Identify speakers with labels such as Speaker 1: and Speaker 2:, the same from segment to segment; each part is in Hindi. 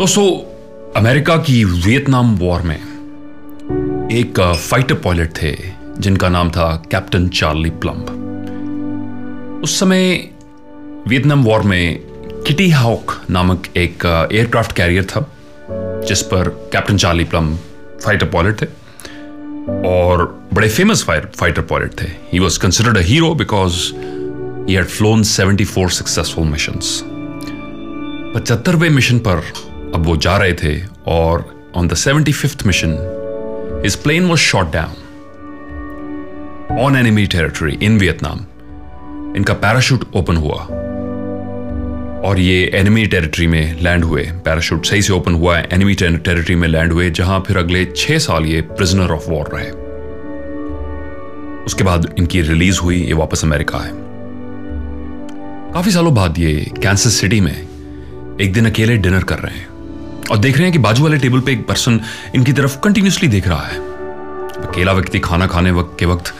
Speaker 1: दोस्तों अमेरिका की वियतनाम वॉर में एक फाइटर पायलट थे, जिनका नाम था कैप्टन चार्ली प्लम्ब उस समय वियतनाम वॉर में किटी हॉक नामक एक एयरक्राफ्ट कैरियर था, जिस पर captain Charlie Plumb fighter pilot थे, और बड़े फ़ेमस फाइटर पायलट थे। He was considered a hero because he had flown 74 successful missions पचहत्तरवें mission पर अब वो जा रहे थे और on the seventy fifth mission his plane was shot down on enemy territory in Vietnam इनका पैराशूट ओपन हुआ और ये एनिमी टेरिटरी में लैंड हुए। पैराशूट सही से ओपन हुआ एनिमी टेरिटरी में लैंड हुए, जहाँ फिर अगले छह साल ये प्रिजनर ऑफ़ वॉर रहे। उसके बाद इनकी रिलीज़ हुई, ये वापस अमेरिका है काफ़ी सालों बाद ये कैंसर सिटी में एक दिन अकेले डिनर कर रहे हैं। और देख रहे हैं कि बाजू वाले टेबल पे एक पर्सन इनकी तरफ़ कंटिन्यूसली देख रहा है। अकेला व्यक्ति खाना खाने वक्त के वक्त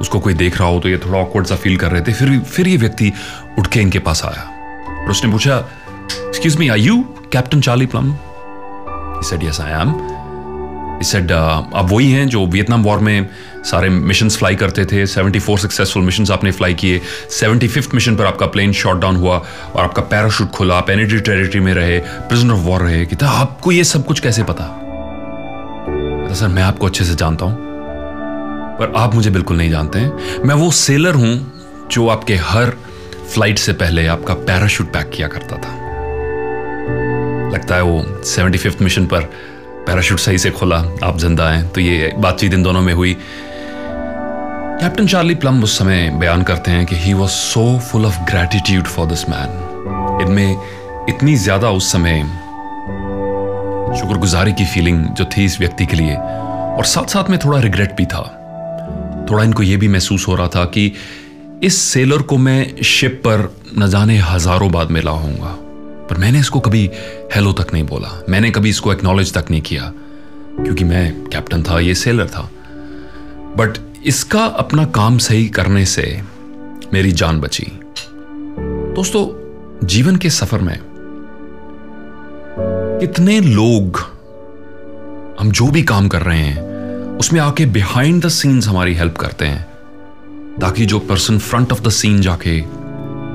Speaker 1: उसको कोई देख रहा हो तो ये थोड़ा ऑकवर्ड सा फील कर रहे थे, फिर फिर ये व्यक्ति उठ के इनके पास आया। और उसने पूछा excuse me I you captain Charlie Plumb said yes I am said आप वही हैं जो वियतनाम वॉर में सारे मिशंस फ्लाई करते थे। 74 सक्सेसफुल मिशंस आपने फ्लाई किए। 75th मिशन पर आपका प्लेन शॉट डाउन हुआ और आपका पैराशूट खुला, आप एनिटी टेरिटरी में रहे प्रिजनर ऑफ़ वॉर रहे। कि आपको ये सब कुछ कैसे पता? सर, मैं आपको अच्छे से जानता हूँ, पर आप मुझे बिल्कुल नहीं जानते हैं। मैं वो सेलर हूँ जो आपके हर फ़्लाइट से पहले आपका पैराशूट पैक किया करता था। लगता है वो सेवेंटी फिफ्थ मिशन पर पैराशूट सही से खुला, आप ज़िंदा हैं। तो ये बातचीत इन दोनों में हुई। कैप्टन चार्ली प्लम उस समय बयान करते हैं कि he was so full of gratitude for this man इनमें इतनी ज़्यादा उस समय शुक्रगुजारी की फीलिंग जो थी इस व्यक्ति के लिए। और साथ साथ में थोड़ा रिग्रेट भी था। थोड़ा इनको यह भी महसूस हो रहा था कि इस सेलर को मैं शिप पर न जाने हज़ारों बाद मिला होऊँगा पर मैंने इसको कभी हेलो तक नहीं बोला। मैंने कभी इसको एक्नॉलेज तक नहीं किया, क्योंकि मैं कैप्टन था, ये सेलर था। बट इसका अपना काम सही करने से मेरी जान बची। दोस्तों, जीवन के सफ़र में कितने लोग हम जो भी काम कर रहे हैं, उसमें आके बिहाइंड द सीन्स हमारी हेल्प करते हैं, ताकि जो person front of the scene जाके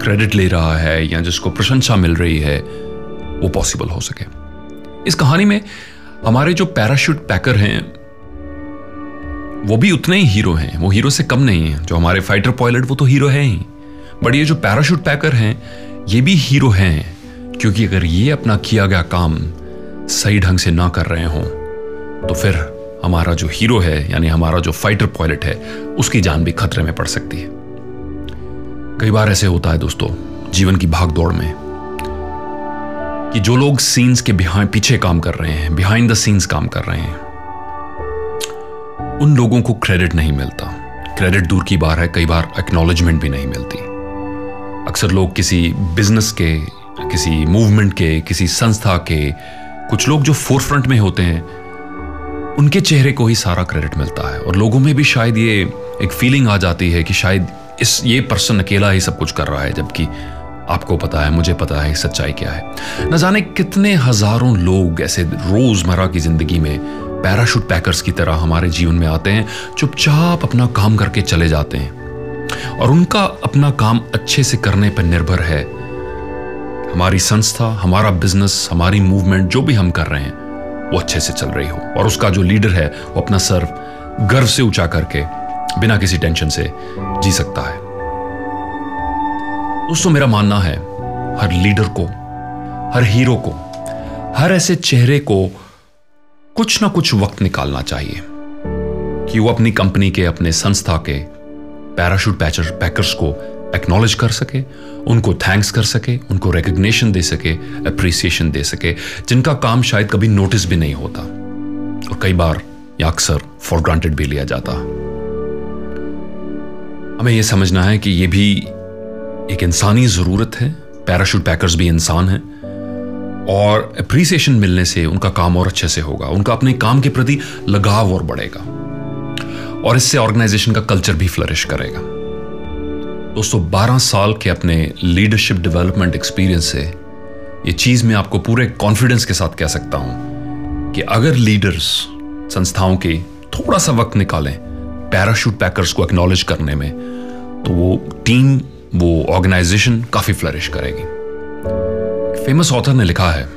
Speaker 1: क्रेडिट ले रहा है या जिसको प्रशंसा मिल रही है, वो पॉसिबल हो सके। इस कहानी में हमारे जो पैराशूट पैकर हैं, वो भी उतने ही हीरो हैं। वो हीरो से कम नहीं है। जो हमारे फाइटर पायलट वो तो हीरो है ही। बट ये जो पैराशूट पैकर हैं, ये भी हीरो हैं। क्योंकि अगर ये अपना किया गया काम सही ढंग से ना कर रहे हों तो फिर हमारा जो हीरो है, यानी हमारा जो फाइटर पायलट है, उसकी जान भी खतरे में पड़ सकती है। कई बार ऐसे होता है दोस्तों, जीवन की भाग दौड़ में, कि जो लोग सीन्स के बिहाइंड पीछे काम कर रहे हैं बिहाइंड द सीन्स काम कर रहे हैं, उन लोगों को क्रेडिट नहीं मिलता। क्रेडिट दूर की बार है, कई बार एक्नॉलेजमेंट भी नहीं मिलती। अक्सर लोग किसी बिज़नेस के, किसी मूवमेंट के, किसी संस्था के, कुछ लोग जो फोर फ्रंट में होते हैं, उनके चेहरे को ही सारा क्रेडिट मिलता है। और लोगों में भी शायद ये एक फीलिंग आ जाती है कि शायद इस, ये पर्सन अकेला ही सब कुछ कर रहा है, जबकि आपको पता है, मुझे पता है, सच्चाई क्या है। न जाने कितने हज़ारों लोग ऐसे रोज़मर्रा की ज़िंदगी में पैराशूट पैकर्स की तरह हमारे जीवन में आते हैं, चुपचाप अपना काम करके चले जाते हैं। और उनका अपना काम अच्छे से करने पर निर्भर है। हमारी संस्था, हमारा बिज़नेस हमारी मूवमेंट जो भी हम कर रहे हैं, वो अच्छे से चल रही हो। और उसका जो लीडर है, वो अपना सर गर्व से ऊँचा करके बिना किसी टेंशन से जी सकता है। दोस्तों, मेरा मानना है, हर लीडर को, हर हीरो को, हर ऐसे चेहरे को कुछ ना कुछ वक्त निकालना चाहिए कि वो अपनी कंपनी के, अपने संस्था के पैराशूट पैचर पैकर्स को एक्नॉलेज कर सके, उनको थैंक्स कर सके, उनको रिकग्निशन दे सके अप्रिसिएशन दे सके, जिनका काम शायद कभी नोटिस भी नहीं होता। और कई बार या अक्सर फॉर ग्रांटेड भी लिया जाता। हमें यह समझना है कि यह भी एक इंसानी ज़रूरत है। पैराशूट पैकर्स भी इंसान हैं। और अप्रिसिएशन मिलने से उनका काम और अच्छे से होगा। उनका अपने काम के प्रति लगाव और बढ़ेगा। और इससे ऑर्गेनाइजेशन का कल्चर भी फ्लरिश करेगा। दोस्तों 12 साल के अपने लीडरशिप डेवलपमेंट एक्सपीरियंस से ये चीज़ मैं आपको पूरे कॉन्फिडेंस के साथ कह सकता हूँ कि अगर लीडर्स संस्थाओं के थोड़ा सा वक्त निकालें पैराशूट पैकर्स को एक्नॉलेज करने में तो वो टीम वो ऑर्गेनाइजेशन काफ़ी फ्लरिश करेगी फ़ेमस ऑथर ने लिखा है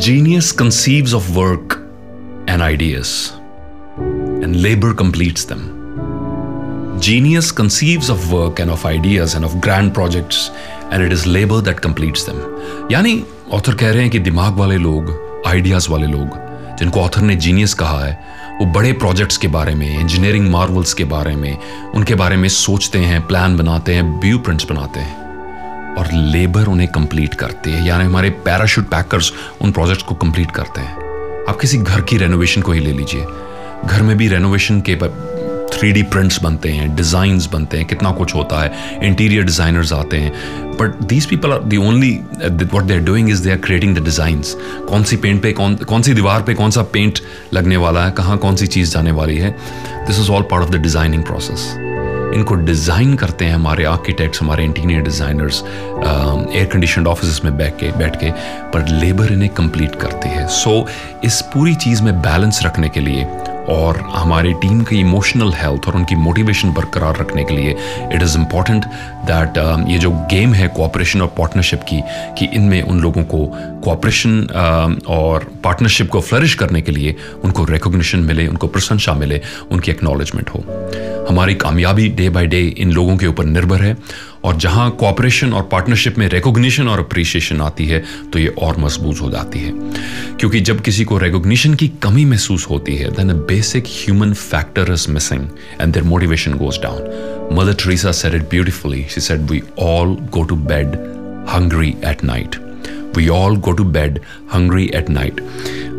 Speaker 1: genius conceives of work and ideas and labour completes them Genius conceives of work and of ideas and of grand projects, and it is labor that completes them. यानी ऑथर कह रहे हैं कि दिमाग वाले लोग आइडियाज़ वाले लोग जिनको ऑथर ने जीनियस कहा है वो बड़े प्रोजेक्ट्स के बारे में इंजीनियरिंग मार्वल्स के बारे में, उनके बारे में सोचते हैं प्लान बनाते हैं ब्यू प्रिंट्स बनाते हैं। और लेबर उन्हें कंप्लीट करते हैं, यानी हमारे पैराशूट पैकर्स उन प्रोजेक्ट्स को कंप्लीट करते हैं। आप किसी घर की रेनोवेशन को ही ले लीजिए। घर में भी रेनोवेशन के थ्री डी प्रिंट्स बनते हैं डिज़ाइंस बनते हैं कितना कुछ होता है इंटीरियर डिज़ाइनर्स आते हैं। But these people are the only what they are doing is they are creating the designs कौन सी पेंट पे कौन कौन सी दीवार पे कौन सा पेंट लगने वाला है कहाँ कौन सी चीज़ जाने वाली है। This is all part of the designing process इनको डिज़ाइन करते हैं हमारे आर्किटेक्ट्स हमारे interior designers air condition office में बैठ के बैठ के पर लेबर इन्हें कंप्लीट करती है। सो so, इस पूरी चीज़ में बैलेंस रखने के लिए और हमारी टीम की इमोशनल हेल्थ और उनकी मोटिवेशन बरकरार रखने के लिए इट इज़ इंपॉर्टेंट दैट ये जो गेम है कोऑपरेशन और पार्टनरशिप की कि इनमें उन लोगों को कोऑपरेशन uh, और पार्टनरशिप को फ्लरिश करने के लिए उनको रिकोगनिशन मिले उनको प्रशंसा मिले उनकी एक्नॉलेजमेंट हो। हमारी कामयाबी डे बाई डे इन लोगों के ऊपर निर्भर है और जहाँ कोऑपरेशन और पार्टनरशिप में रिकॉग्निशन और अप्रिसिएशन आती है तो ये और मज़बूत हो जाती है। क्योंकि जब किसी को रिकॉग्निशन की कमी महसूस होती है then a basic human factor is missing and their motivation goes down mother Teresa said it beautifully she said we all go to bed hungry at night we all go to bed hungry at night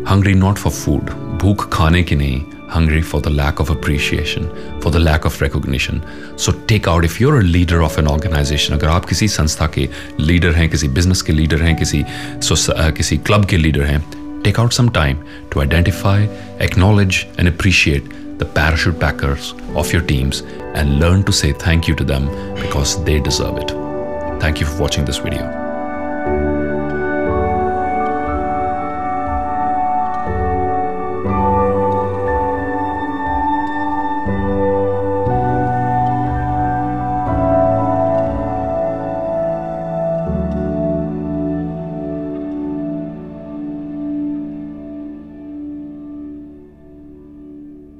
Speaker 1: hungry not for food भूख खाने की नहीं hungry for the lack of appreciation, for the lack of recognition. So take out, if you're a leader of an organization, अगर आप किसी संस्था के लीडर हैं किसी बिजनेस के लीडर हैं किसी किसी क्लब के लीडर हैं take out some time to identify, acknowledge, and appreciate the parachute packers of your teams and learn to say thank you to them because they deserve it. Thank you for watching this video.